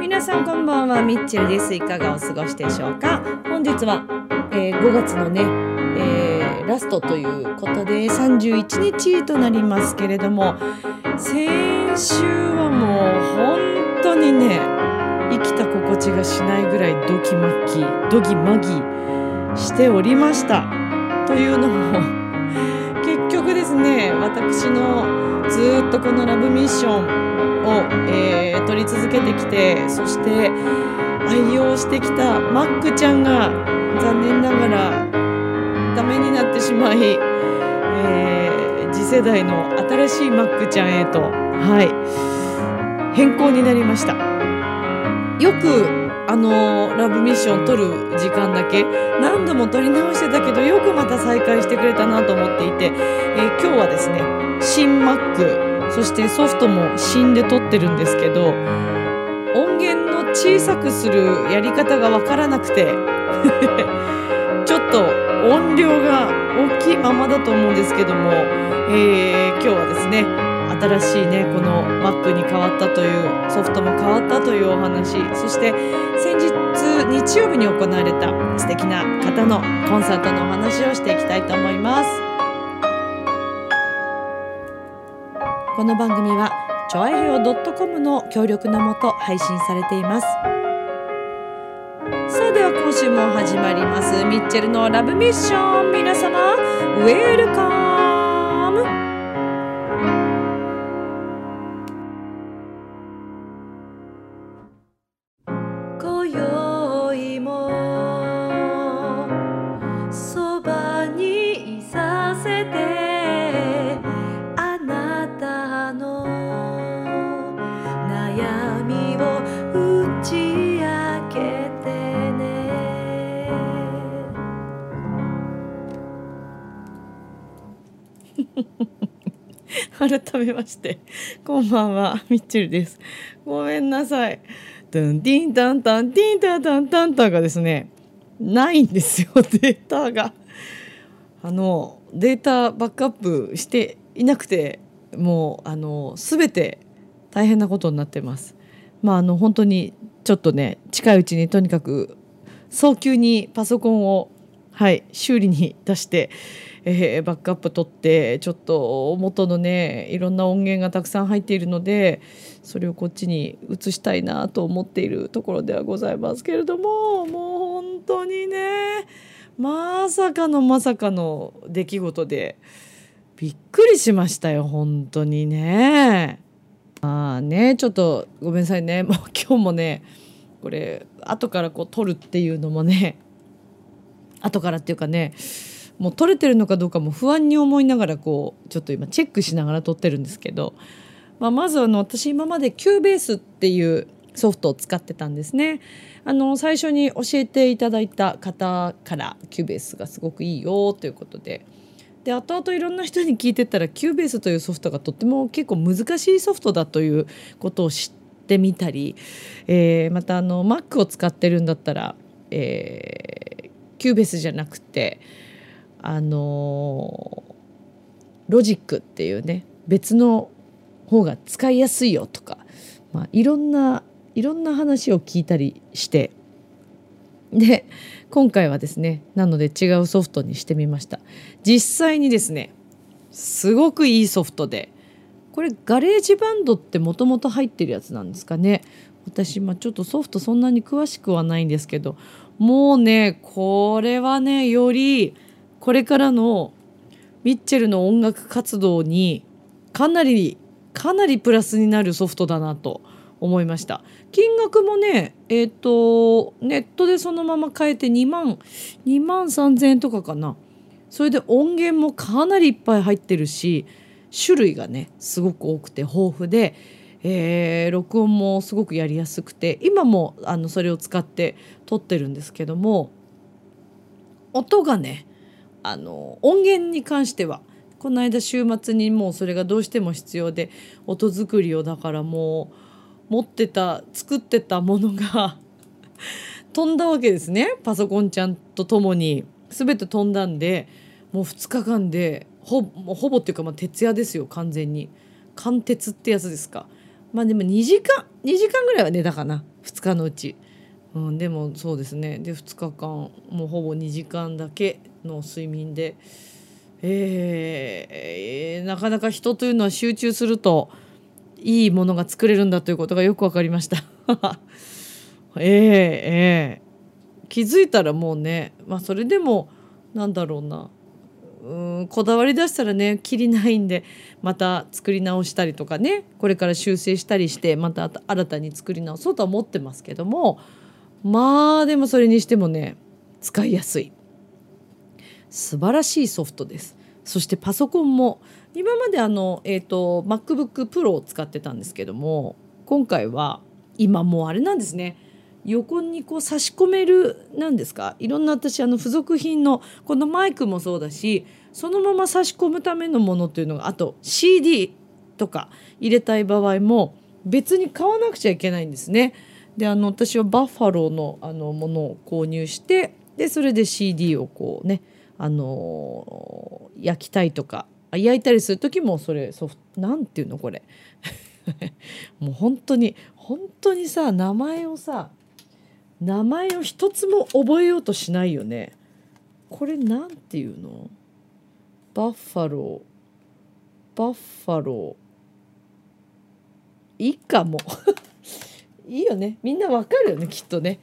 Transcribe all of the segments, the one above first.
皆さんこんばんは。ミッチェルです。いかがお過ごしでしょうか？本日は、えー5月のね、ラストということで31日となりますけれども先週はもう本当にね生きた心地がしないぐらいドキマキドギマギしておりました。というのも結局ですね私のずっとこのラブミッションを、えー取り続けてきてそして愛用してきたマックちゃんが残念ながらダメになってしまい、えー次世代の新しいマックちゃんへと、はい、変更になりました。よくあのラブミッション撮る時間だけ何度も撮り直してたけどよくまた再開してくれたなと思っていて、えー今日はですね新マックそしてソフトも新で撮ってるんですけど音源の小さくするやり方がわからなくて音量が大きいままだと思うんですけども、えー今日はですね新しいねこの Mac に変わったというソフトも変わったというお話そして先日日曜日に行われた素敵な方のコンサートのお話をしていきたいと思います。この番組はちょあへよ .com の協力のもと配信されています。は今週も始まります。ミッチェルのラブミッション。皆様ウェルカム。改めまして。こんばんは。ミッチェルです。ごめんなさい。トゥンティンタンタンティンタンタンタンタンがですねないんですよ。データが。あのデータバックアップしていなくてもうあの全て大変なことになってます。まああの本当にちょっとね近いうちにとにかく早急にパソコンをはい修理に出して、えーバックアップ取ってちょっと元のねいろんな音源がたくさん入っているのでそれをこっちに移したいなと思っているところではございますけれどももう本当にねまさかのまさかの出来事でびっくりしましたよ本当にね。まあねちょっとごめんなさいね もう今日もねこれ後からこう撮るっていうのもね後からっていうかねもう撮れてるのかどうかも不安に思いながらこうちょっと今チェックしながら撮ってるんですけど、まあ、まずあの私今まで Cubase っていうソフトを使ってたんですね。あの最初に教えていただいた方から Cubase がすごくいいよということで。で後々いろんな人に聞いてたら Cubase というソフトがとっても結構難しいソフトだということを知ってみたり、えーまたあの Mac を使ってるんだったら、えー、Cubase じゃなくてあのロジックっていうね別の方が使いやすいよとか、まあ、いろんないろんな話を聞いたりしてで今回はですねなので違うソフトにしてみました。実際にですねすごくいいソフトでこれ GarageBand ってもともと入ってるやつなんですかね。私、まあ、ちょっとソフトそんなに詳しくはないんですけどもうねこれはねよりこれからのミッチェルの音楽活動にかなりかなりプラスになるソフトだなと思いました。金額もねえっ、とネットでそのまま買えて2万2万3,000円とかかな。それで音源もかなりいっぱい入ってるし種類がねすごく多くて豊富で、えー録音もすごくやりやすくて今もあのそれを使って撮ってるんですけども音がねあの音源に関してはこの間週末にもうそれがどうしても必要で音作りをだからもう持ってた作ってたものが 飛んだわけですね。パソコンちゃんとともに。全て飛んだんでもう2日間でほほぼっていうかまあ徹夜ですよ完全に。貫徹ってやつですか。まあでも2時間2時間ぐらいは寝たかな。2日のうち、うん、でもそうですね。で2日間もうほぼ2時間だけの睡眠で。えー、なかなか人というのは集中するといいものが作れるんだということがよく分かりました。えー、えー、気づいたらもうねまあそれでもなんだろうな。うんこだわり出したらねきりないんでまた作り直したりとかねこれから修正したりしてまた新たに作り直そうとは思ってますけども。まあでもそれにしてもね使いやすい。素晴らしいソフトです。そしてパソコンも今まであの、えーと、MacBook Pro を使ってたんですけども今回は今もうあれなんですね。横にこう差し込めるなんですか？いろんな私あの付属品のこのマイクもそうだしそのまま差し込むためのものっていうのがあと CD とか入れたい場合も別に買わなくちゃいけないんですね。であの私はバッファローのあのものを購入してでそれで CD をこうねあの焼きたいとか焼いたりする時もそれソフなんていうのこれ。もう本当に本当にさ名前をさ名前を一つも覚えようとしないよね。これなんていうの？ BUFFALO。BUFFALO。いいかも。いいよね。みんなわかるよねきっとね。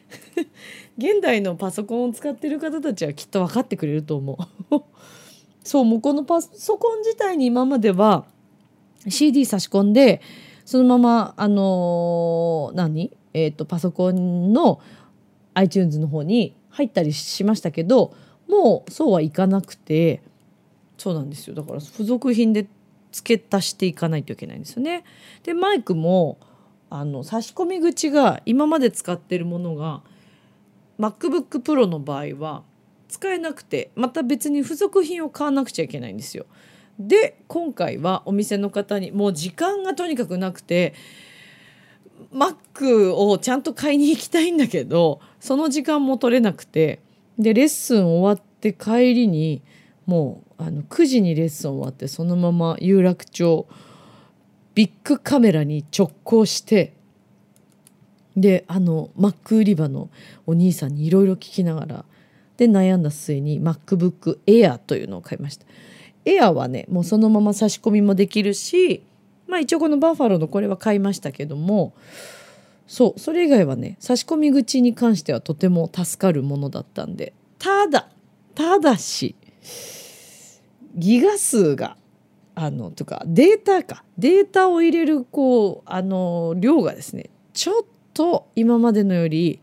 現代のパソコンを使ってる方たちはきっと分かってくれると思う。そうもうこのパソコン自体に今までは CD 差し込んでそのままあのー、何？えっ、ー、とパソコンの iTunes の方に入ったりしましたけどもうそうはいかなくてそうなんですよ。だから付属品で付け足していかないといけないんですよね。でマイクもあの差し込み口が今まで使ってるものが MacBook Pro の場合は使えなくてまた別に付属品を買わなくちゃいけないんですよ。で今回はお店の方にもう時間がとにかくなくてマックをちゃんと買いに行きたいんだけどその時間も取れなくてでレッスン終わって帰りにもうあの9時にレッスン終わってそのまま有楽町ビッグカメラに直行してであのマック売り場のお兄さんにいろいろ聞きながらで悩んだ末に MacBook Air というのを買いました。Air はねもうそのまま差し込みもできるしまあ一応このバッファローのこれは買いましたけどもそうそれ以外はね差し込み口に関してはとても助かるものだったんでただただしギガ数があのとかデータか。データを入れるこうあの量がですねちょっと今までのより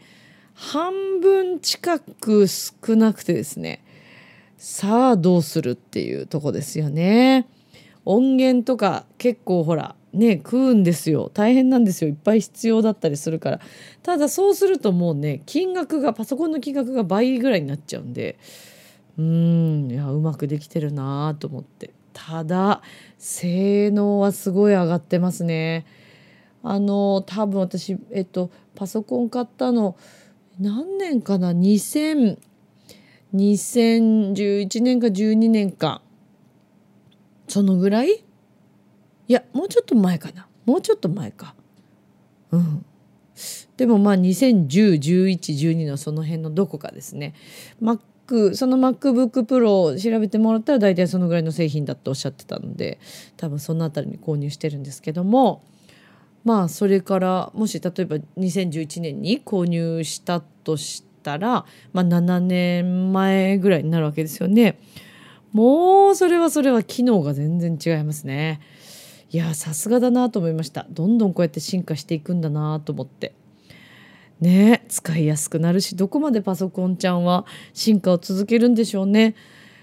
半分近く少なくてですねさあどうするっていうとこですよね。音源とか結構ほらね食うんですよ。大変なんですよ。いっぱい必要だったりするから。ただそうするともうね金額がパソコンの金額が倍ぐらいになっちゃうんでうんいやうまくできてるなと思って。ただ性能はすごい上がってますね。あの多分私えっとパソコン買ったの何年かな？2000 2011年か12年か。そのぐらい？いやもうちょっと前かな。もうちょっと前か。うん。でもまあ20101112のその辺のどこかですね。Mac その MacBook Pro を調べてもらったら大体そのぐらいの製品だっておっしゃってたので多分その辺りに購入してるんですけどもまあそれからもし例えば2011年に購入したとしたら、まあ、7年前ぐらいになるわけですよね。もうそれはそれは機能が全然違いますね。いやさすがだなと思いましたどんどんこうやって進化していくんだなと思ってね使いやすくなるしどこまでパソコンちゃんは進化を続けるんでしょうね、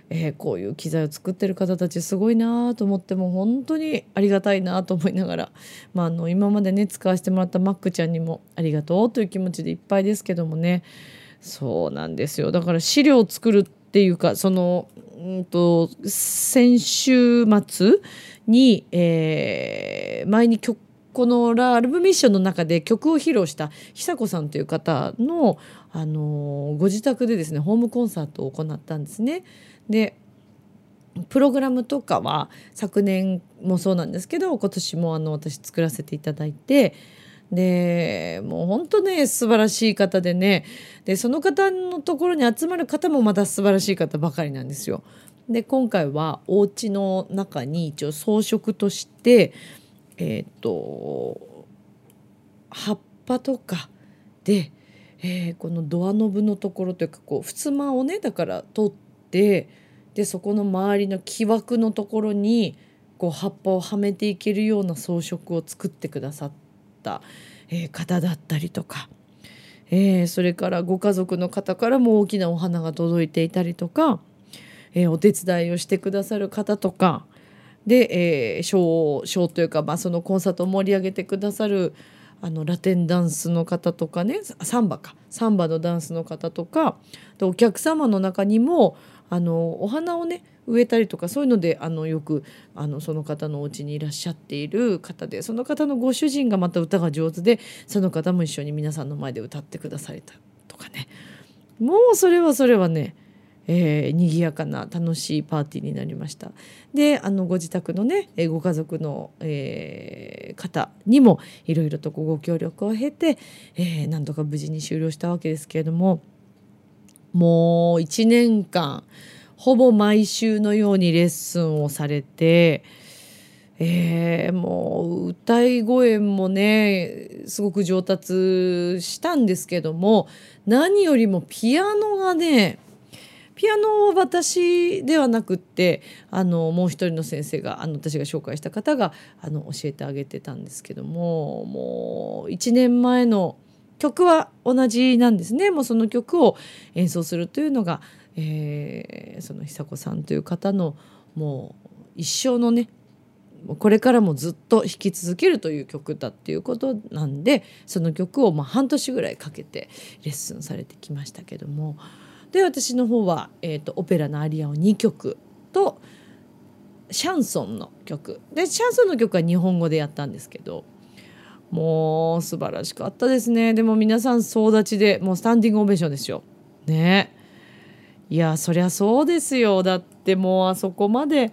えー、こういう機材を作ってる方たちすごいなと思っても本当にありがたいなと思いながら、まあ、あの今までね使わせてもらったマックちゃんにもありがとうという気持ちでいっぱいですけどもね。そうなんですよ。だから資料を作るっていうかそのうんと先週末に、えー、前に曲このラ・アルブミッションの中で曲を披露した久子さんという方の、あの、ご自宅でですねホームコンサートを行ったんですね。でプログラムとかは昨年もそうなんですけど今年もあの私作らせていただいてでもう本当ね素晴らしい方でねでその方のところに集まる方もまた素晴らしい方ばかりなんですよ。で今回はお家の中に一応装飾としてえっ、ー、と葉っぱとかで、えー、このドアノブのところというかこう襖をねだから取ってでそこの周りの木枠のところにこう葉っぱをはめていけるような装飾を作ってくださった、えー、方だったりとか、えー、それからご家族の方からも大きなお花が届いていたりとか、えー、お手伝いをしてくださる方とかで、えー、ショーショーというか、まあ、そのコンサートを盛り上げてくださるあのラテンダンスの方とかねサンバか。サンバのダンスの方とかでお客様の中にもあのお花をね植えたりとかそういうのであのよくあのその方のお家にいらっしゃっている方でその方のご主人がまた歌が上手でその方も一緒に皆さんの前で歌ってくだされたとかね。もうそれはそれはねえー、賑やかな楽しいパーティーになりました。であのご自宅のねご家族の、えー、方にもいろいろとご協力を経て、えー、なんとか無事に終了したわけですけれどももう1年間ほぼ毎週のようにレッスンをされて、えー、もう歌い声もねすごく上達したんですけども何よりもピアノがねピアノは私ではなくってあのもう一人の先生があの私が紹介した方があの教えてあげてたんですけどももう1年前の曲は同じなんですねもうその曲を演奏するというのが、えー、その久子さんという方のもう一生のねこれからもずっと弾き続けるという曲だっていうことなんでその曲をまあ半年ぐらいかけてレッスンされてきましたけども。で私の方は、えーと、オペラのアリアを2曲とシャンソンの曲。でシャンソンの曲は日本語でやったんですけどもう素晴らしかったですね。でも皆さん総立ちでもうスタンディングオベーションですよ。ね。いやそりゃそうですよ。だってもうあそこまで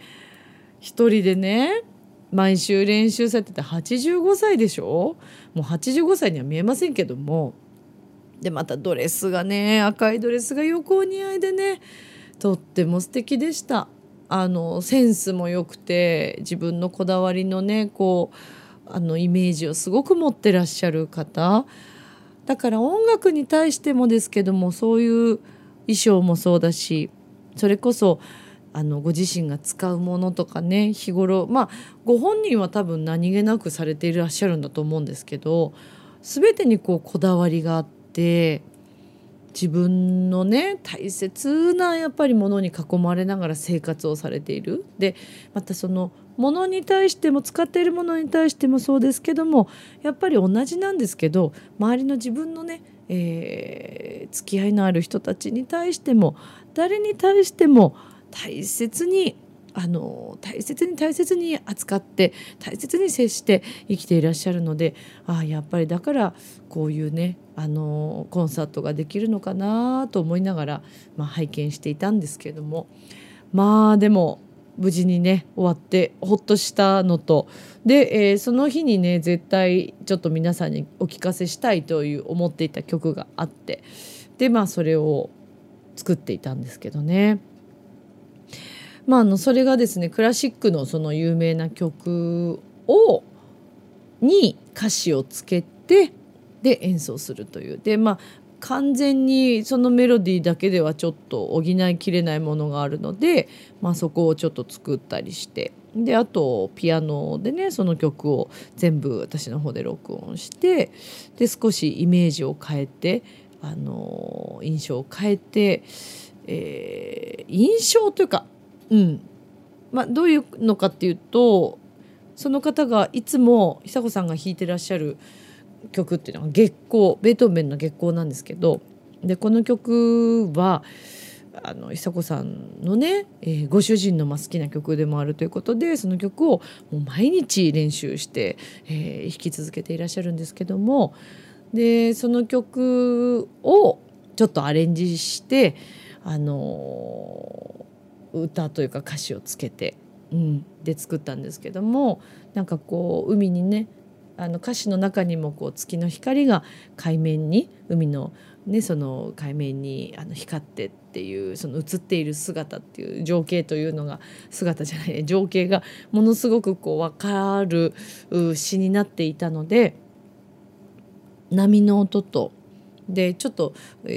一人でね毎週練習されてて85歳でしょ？もう85歳には見えませんけどもでまたドレスがね赤いドレスがよくお似合いでねとっても素敵でしたあのセンスも良くて自分のこだわりのねこうあのイメージをすごく持ってらっしゃる方だから音楽に対してもですけどもそういう衣装もそうだしそれこそあのご自身が使うものとかね日頃まあご本人は多分何気なくされていらっしゃるんだと思うんですけど全てにこうこだわりがあって。って自分のね大切なやっぱりものに囲まれながら生活をされている。でまたそのものに対しても使っているものに対してもそうですけどもやっぱり同じなんですけど周りの自分のね、えー、付き合いのある人たちに対しても誰に対しても大切にあの大切に大切に扱って大切に接して生きていらっしゃるのでああやっぱりだからこういうねあのコンサートができるのかなと思いながら、まあ、拝見していたんですけれども。まあでも無事にね終わってほっとしたのと。で、えー、その日にね絶対ちょっと皆さんにお聞かせしたいという思っていた曲があって。でまあそれを作っていたんですけどね。まあ、あのそれがですねクラシックのその有名な曲をに歌詞をつけてで演奏するという。でまあ完全にそのメロディーだけではちょっと補いきれないものがあるので、まあ、そこをちょっと作ったりして。であとピアノでねその曲を全部私の方で録音してで少しイメージを変えてあの印象を変えて、えー、印象というかうん。まあ、どういうのかっていうとその方がいつも久子さんが弾いてらっしゃる曲っていうのは月光ベートーベンの月光なんですけどでこの曲はあの久子さんのね、えー、ご主人の好きな曲でもあるということでその曲をもう毎日練習して、えー、弾き続けていらっしゃるんですけどもでその曲をちょっとアレンジしてあの歌というか歌詞をつけて、うん、で作ったんですけどもなんかこう海にねあの歌詞の中にもこう月の光が海面に海の,、ね、その海面にあの光ってっていうその映っている姿っていう情景というのが姿じゃない情景がものすごくこう分かる詩になっていたので波の音とでちょっと、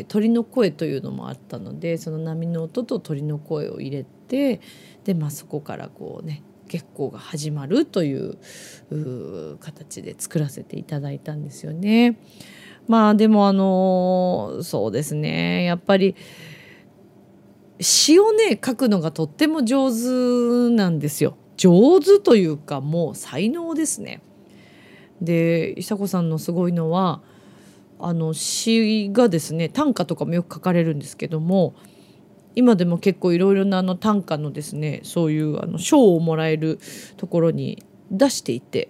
鳥の声というのもあったのでその波の音と鳥の声を入れてで、まあ、そこからこうね月光が始まるという形で作らせていただいたんですよね。まあでもあのそうですねやっぱり詩をね書くのがとっても上手なんですよ。上手というかもう才能ですね。で久子さんのすごいのはあの詩がですね短歌とかもよく書かれるんですけども今でも結構いろいろなあの短歌のですねそういうあの賞をもらえるところに出していて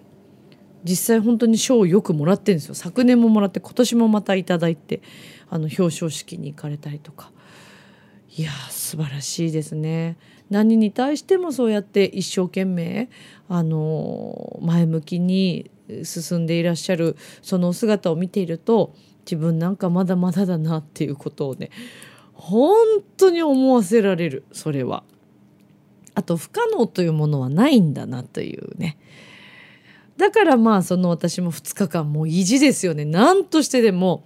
実際本当に賞をよくもらってるんですよ。昨年ももらって今年もまた頂いてあの表彰式に行かれたりとか。いや素晴らしいですね。何に対してもそうやって一生懸命あの前向きに進んでいらっしゃるその姿を見ていると自分なんかまだまだだなっていうことをね本当に思わせられるそれは。あと不可能というものはないんだなというね。だからまあその私も2日間もう意地ですよね何としてでも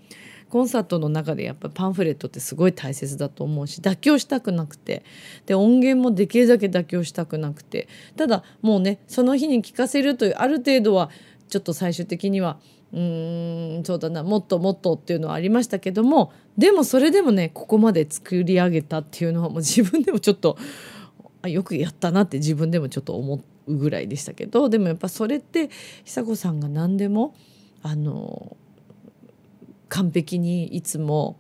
コンサートの中でやっぱパンフレットってすごい大切だと思うし妥協したくなくて。で音源もできるだけ妥協したくなくて。ただもうねその日に聴かせるというある程度はちょっと最終的にはうーんそうだなもっともっとっていうのはありましたけどもでもそれでもねここまで作り上げたっていうのはもう自分でもちょっとよくやったなって自分でもちょっと思うぐらいでしたけどでもやっぱそれって久子さんが何でもあの完璧にいつも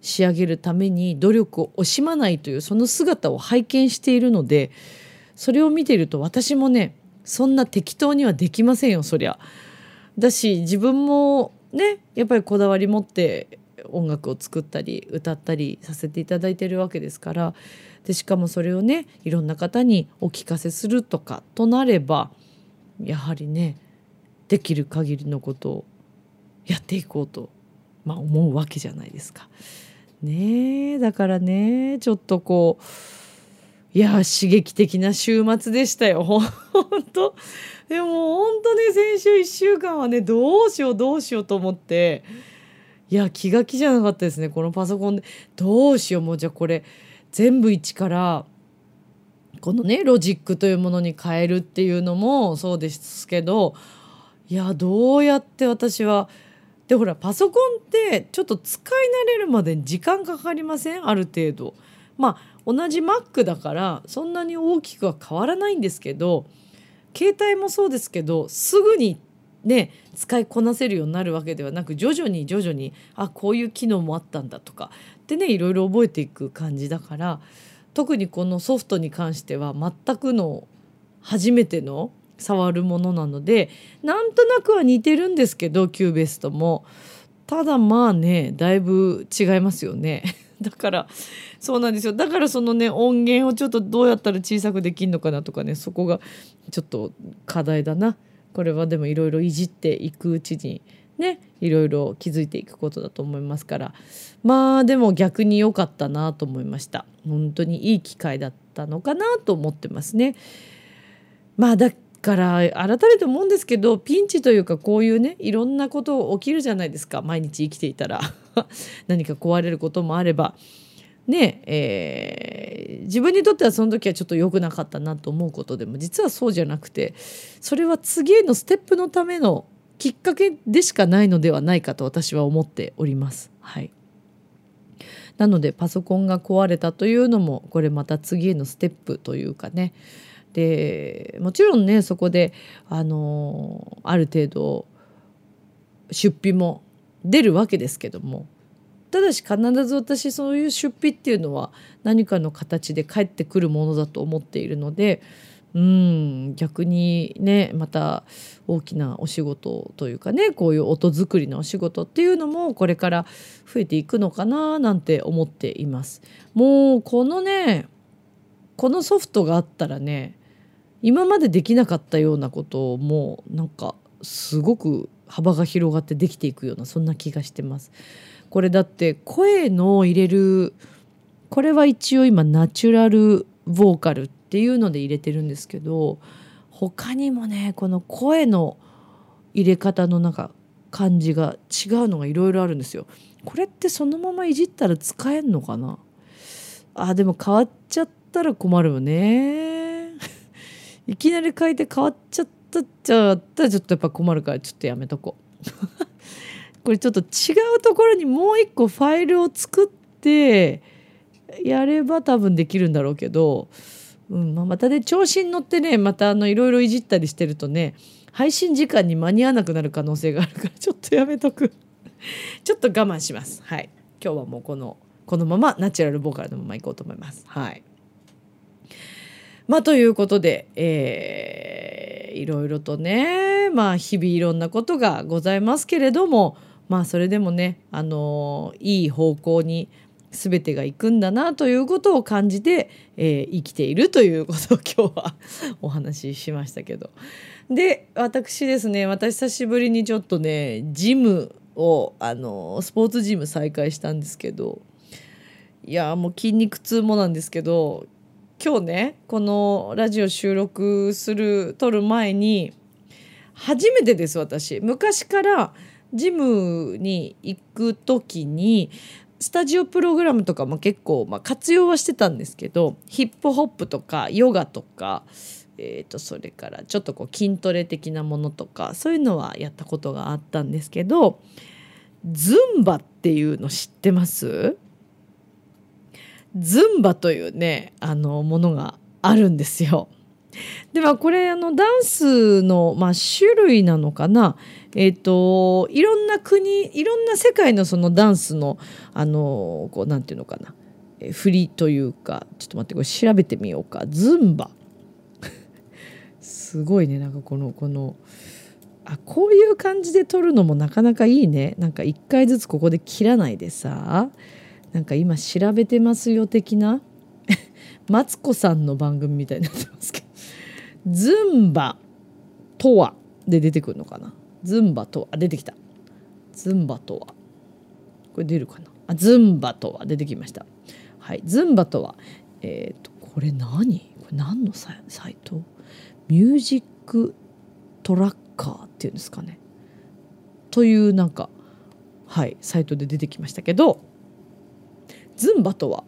仕上げるために努力を惜しまないというその姿を拝見しているのでそれを見ていると私もねそんな適当にはできませんよそりゃ。だし自分もねやっぱりこだわり持って音楽を作ったり歌ったりさせていただいてるわけですからでしかもそれをねいろんな方にお聞かせするとかとなればやはりねできる限りのことをやっていこうと、まあ、思うわけじゃないですか。ねえだからねちょっとこういや刺激的な週末でしたよ。本当 でも本当ね先週1週間はねどうしようどうしようと思って。いや気が気じゃなかったですねこのパソコンで。どうしようもうじゃあこれ全部一からこのねロジックというものに変えるっていうのもそうですけどいやどうやって私はでほらパソコンってちょっと使い慣れるまでに時間かかりません？ある程度。まあ同じ Mac だからそんなに大きくは変わらないんですけど携帯もそうですけどすぐにね使いこなせるようになるわけではなく徐々に徐々にあこういう機能もあったんだとかでねいろいろ覚えていく感じだから特にこのソフトに関しては全くの初めての触るものなのでなんとなくは似てるんですけど Cubase とも。ただまあねだいぶ違いますよね。だからそうなんですよ。だからそのね音源をちょっとどうやったら小さくできるのかなとかねそこがちょっと課題だな。これはでもいろいろいじっていくうちにねいろいろ気づいていくことだと思いますから。まあでも逆に良かったなと思いました。本当にいい機会だったのかなと思ってますね。まあだから改めて思うんですけどピンチというかこういうねいろんなこと起きるじゃないですか。毎日生きていたら。何か壊れることもあれば。ねえー、自分にとってはその時はちょっと良くなかったなと思うことでも実はそうじゃなくてそれは次へのステップのためのきっかけでしかないのではないかと私は思っております。はい。なのでパソコンが壊れたというのもこれまた次へのステップというかね。でもちろんねそこであのある程度出費も出るわけですけどもただし必ず私そういう出費っていうのは何かの形で返ってくるものだと思っているのでうん逆にねまた大きなお仕事というかねこういう音作りのお仕事っていうのもこれから増えていくのかななんて思っています。もうこのねこのソフトがあったらね今までできなかったようなこともなんかすごく幅が広がってできていくようなそんな気がしてます。これだって声の入れるこれは一応今ナチュラルボーカルっていうので入れてるんですけど他にもねこの声の入れ方のなんか感じが違うのがいろいろあるんですよ。これってそのままいじったら使えんのかな？あでも変わっちゃったら困るよね。いきなり変えて変わっちゃったっちゃったらちょっとやっぱ困るからちょっとやめとこう。これちょっと違うところにもう一個ファイルを作ってやれば多分できるんだろうけどうんまあ、またね調子に乗ってねまたあのいろいろいじったりしてるとね配信時間に間に合わなくなる可能性があるからちょっとやめとく。ちょっと我慢します。はい。今日はもうこのこのままナチュラルボーカルのままいこうと思います。はい。まあということで、えー、いろいろとねまあ日々いろんなことがございますけれどもまあそれでもねあのいい方向に全てが行くんだなということを感じて、えー、生きているということを 今日はお話ししましたけど。で私ですね私久しぶりにちょっとねジムをあのスポーツジム再開したんですけどいやもう筋肉痛もなんですけど今日ねこのラジオ収録する撮る前に初めてです私。昔からジムに行く時にスタジオプログラムとかも結構、まあ、活用はしてたんですけどヒップホップとかヨガとか、えー、とそれからちょっとこう筋トレ的なものとかそういうのはやったことがあったんですけどズンバっていうの知ってます？ズンバというねあのものがあるんですよ。ではこれあのダンスの、まあ、種類なのかな。えっ、ー、といろんな国いろんな世界のそのダンスのあのこうなんていうのかな、え振りというかちょっと待ってこれ調べてみようか。ズンバ。すごいね。なんかこのこのあこういう感じで撮るのもなかなかいいね。なんか一回ずつここで切らないでさ。なんか今調べてますよ的な？マツコさんの番組みたいになってますけど。ズンバとはで出てくるのかな？ズンバとは？出てきた。ズンバとは？これ出るかな？あズンバとは？出てきました。はいズンバとは？えっ、ー、とこれ何？これ何のサイト？ミュージックトラッカーっていうんですかね。というなんかはいサイトで出てきましたけど。ズンバとは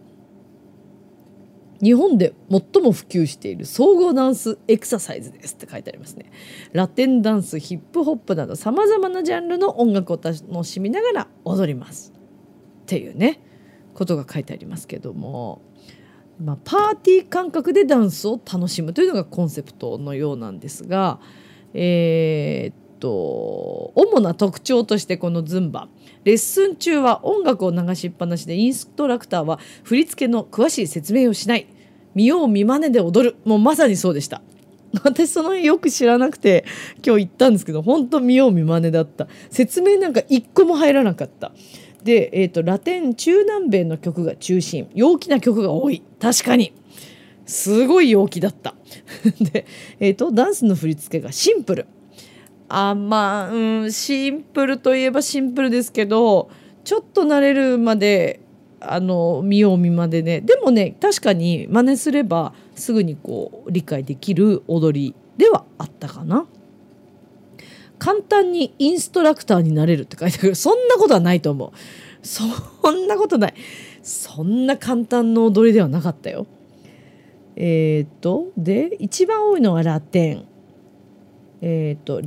日本で最も普及している総合ダンスエクササイズですって書いてありますね。ラテンダンスヒップホップなどさまざまなジャンルの音楽を楽しみながら踊りますっていうねことが書いてありますけども、まあ、パーティー感覚でダンスを楽しむというのがコンセプトのようなんですがえー、っと主な特徴としてこのズンバ。レッスン中は音楽を流しっぱなしでインストラクターは振り付けの詳しい説明をしない。見よう見まねで踊る。もうまさにそうでした。私その辺よく知らなくて今日行ったんですけど本当見よう見まねだった。説明なんか一個も入らなかった。で、えーと、ラテン中南米の曲が中心。陽気な曲が多い。確かに。すごい陽気だった。で、えーとダンスの振り付けがシンプル。あまあ、うん、シンプルといえばシンプルですけどちょっと慣れるまであの見よう見までね。でもね確かに真似すればすぐにこう理解できる踊りではあったかな。簡単にインストラクターになれるって書いてある。そんなことはないと思う。そんなことない。そんな簡単な踊りではなかったよ。えっ、とで一番多いのはラテン。えっ、と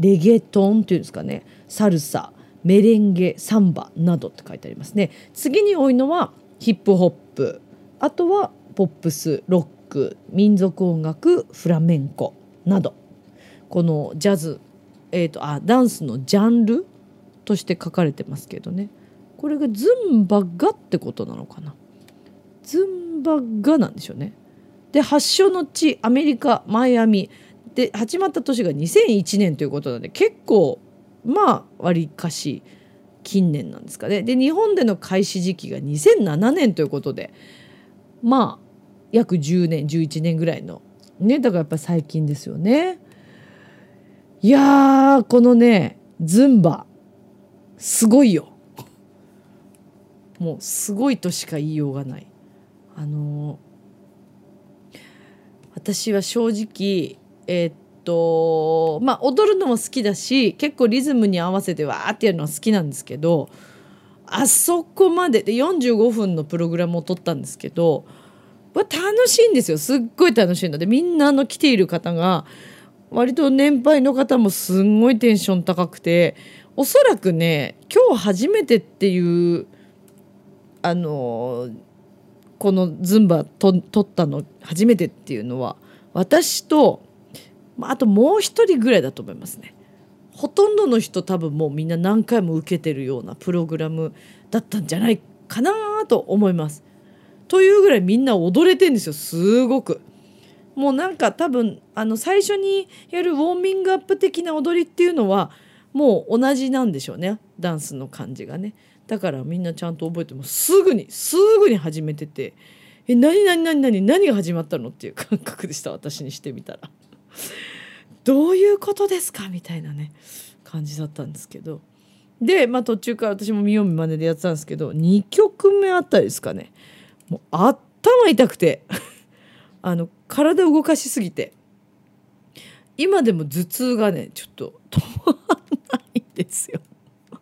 レゲトンっていうんですかね。サルサメレンゲサンバなどって書いてありますね。次に多いのはヒップホップ。あとはポップスロック民族音楽フラメンコなど。このジャズ、えーと、あダンスのジャンルとして書かれてますけどね。これがズンバがってことなのかな。ズンバがなんでしょうね。で発祥の地アメリカマイアミで始まった年が2001年ということなので結構まあわりかし近年なんですかね。で日本での開始時期が2007年ということでまあ約10年11年ぐらいのねだからやっぱ最近ですよね。いやこのねズンバすごいよ。もうすごいとしか言いようがない。あのー、私は正直えー、っとまあ踊るのも好きだし結構リズムに合わせてわーってやるのは好きなんですけどあそこまでで45分のプログラムを撮ったんですけど楽しいんですよ。すっごい楽しいの。でみんなの来ている方が割と年配の方もすんごいテンション高くておそらくね今日初めてっていうあのこのズンバと撮ったの初めてっていうのは私とあともう一人ぐらいだと思いますね。ほとんどの人多分もうみんな何回も受けてるようなプログラムだったんじゃないかなと思います。というぐらいみんな踊れてんですよすごく。もうなんか多分あの最初にやるウォーミングアップ的な踊りっていうのはもう同じなんでしょうねダンスの感じがね。だからみんなちゃんと覚えてもすぐにすぐに始めてて「え何何何何何が始まったの?」っていう感覚でした私にしてみたら。どういうことですか？みたいなね感じだったんですけど。で、まあ、途中から私も見よう見まねでやってたんですけど2曲目あったりですかね。もう頭痛くて。あの体動かしすぎて。今でも頭痛がねちょっと止まらないんですよ。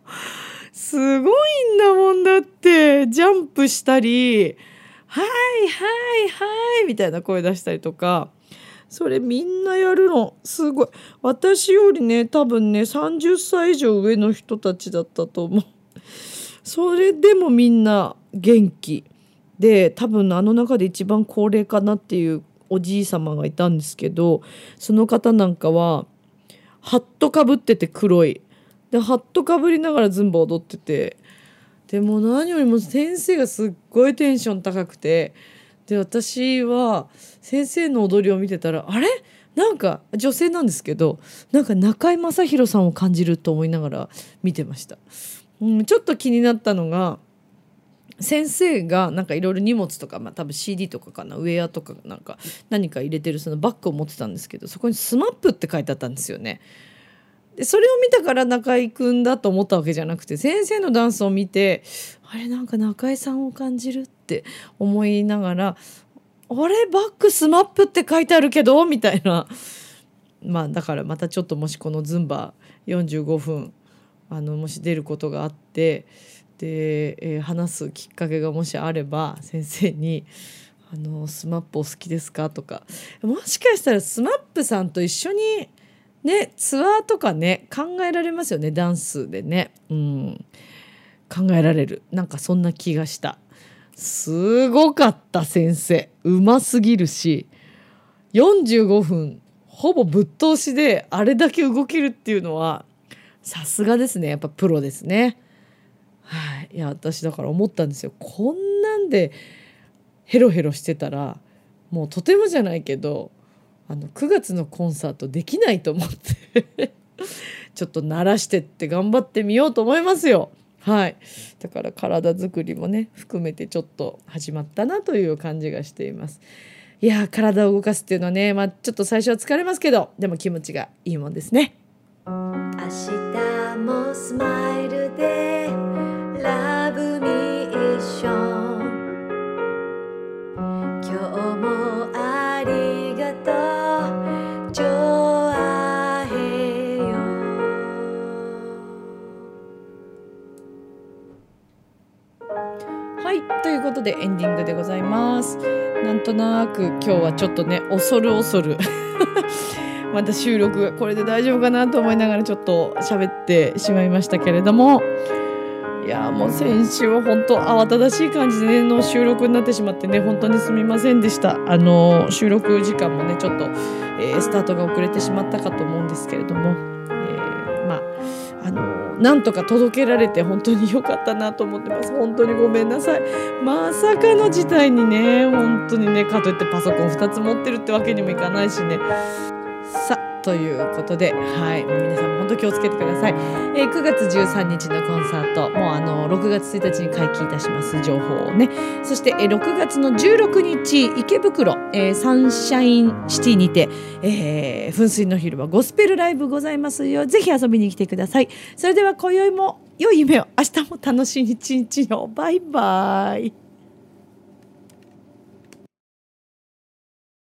すごいんだもんだって。ジャンプしたり「はいはいはい」みたいな声出したりとか。それみんなやるのすごい。私よりね多分ね30歳以上上の人たちだったと思う。それでもみんな元気。で多分あの中で一番高齢かなっていうおじい様がいたんですけどその方なんかはハットかぶってて黒い。でハットかぶりながらズンバ踊ってて。でも何よりも先生がすっごいテンション高くてで私は先生の踊りを見てたらあれ？なんか女性なんですけどなんか中居正広さんを感じると思いながら見てました、うん、ちょっと気になったのが先生がなんかいろいろ荷物とか、まあ、多分 CD とかかなウェアとかなんか何か入れてるそのバッグを持ってたんですけどそこに「スマップって書いてあったんですよね。でそれを見たから中居君だと思ったわけじゃなくて先生のダンスを見てあれなんか中居さんを感じるって思いながら「あれ？バッグ SMAP って書いてあるけど」みたいな。まあだからまたちょっともしこの Zumba 45分あのもし出ることがあってで、えー、話すきっかけがもしあれば先生に「あの SMAP お好きですか?」とか。もしかしたら SMAP さんと一緒にねツアーとかね考えられますよねダンスでね。うん。考えられる。なんかそんな気がした。すごかった先生。うますぎるし。45分ほぼぶっ通しであれだけ動けるっていうのはさすがですね。やっぱプロですね。はい。いや私だから思ったんですよ。こんなんでヘロヘロしてたらもうとてもじゃないけどあの9月のコンサートできないと思って ちょっと慣らしてって頑張ってみようと思いますよ。はい。だから体づくりもね含めてちょっと始まったなという感じがしています。いや体を動かすっていうのはねまあちょっと最初は疲れますけどでも気持ちがいいもんですね。明日もスマイルでことでエンディングでございます。なんとなく今日はちょっとね恐る恐る。また収録これで大丈夫かなと思いながらちょっと喋ってしまいましたけれども。いやもう先週は本当慌ただしい感じで、ね、の収録になってしまってね本当にすみませんでした。あの収録時間もねちょっと、えー、スタートが遅れてしまったかと思うんですけれども、えー、まああのなんとか届けられて本当に良かったなと思ってます。本当にごめんなさい。まさかの事態にね。本当にね。かといってパソコン2つ持ってるってわけにもいかないしね。ということで、はい、皆さんも本当気をつけてください。えー、9月13日のコンサート、もうあの6月1日に解禁いたします情報をね、そして、えー、6月の16日池袋、えー、サンシャインシティにて、えー、噴水の昼はゴスペルライブございますよ。ぜひ遊びに来てください。それでは今宵も良い夢を、明日も楽しい一日を。バイバイ。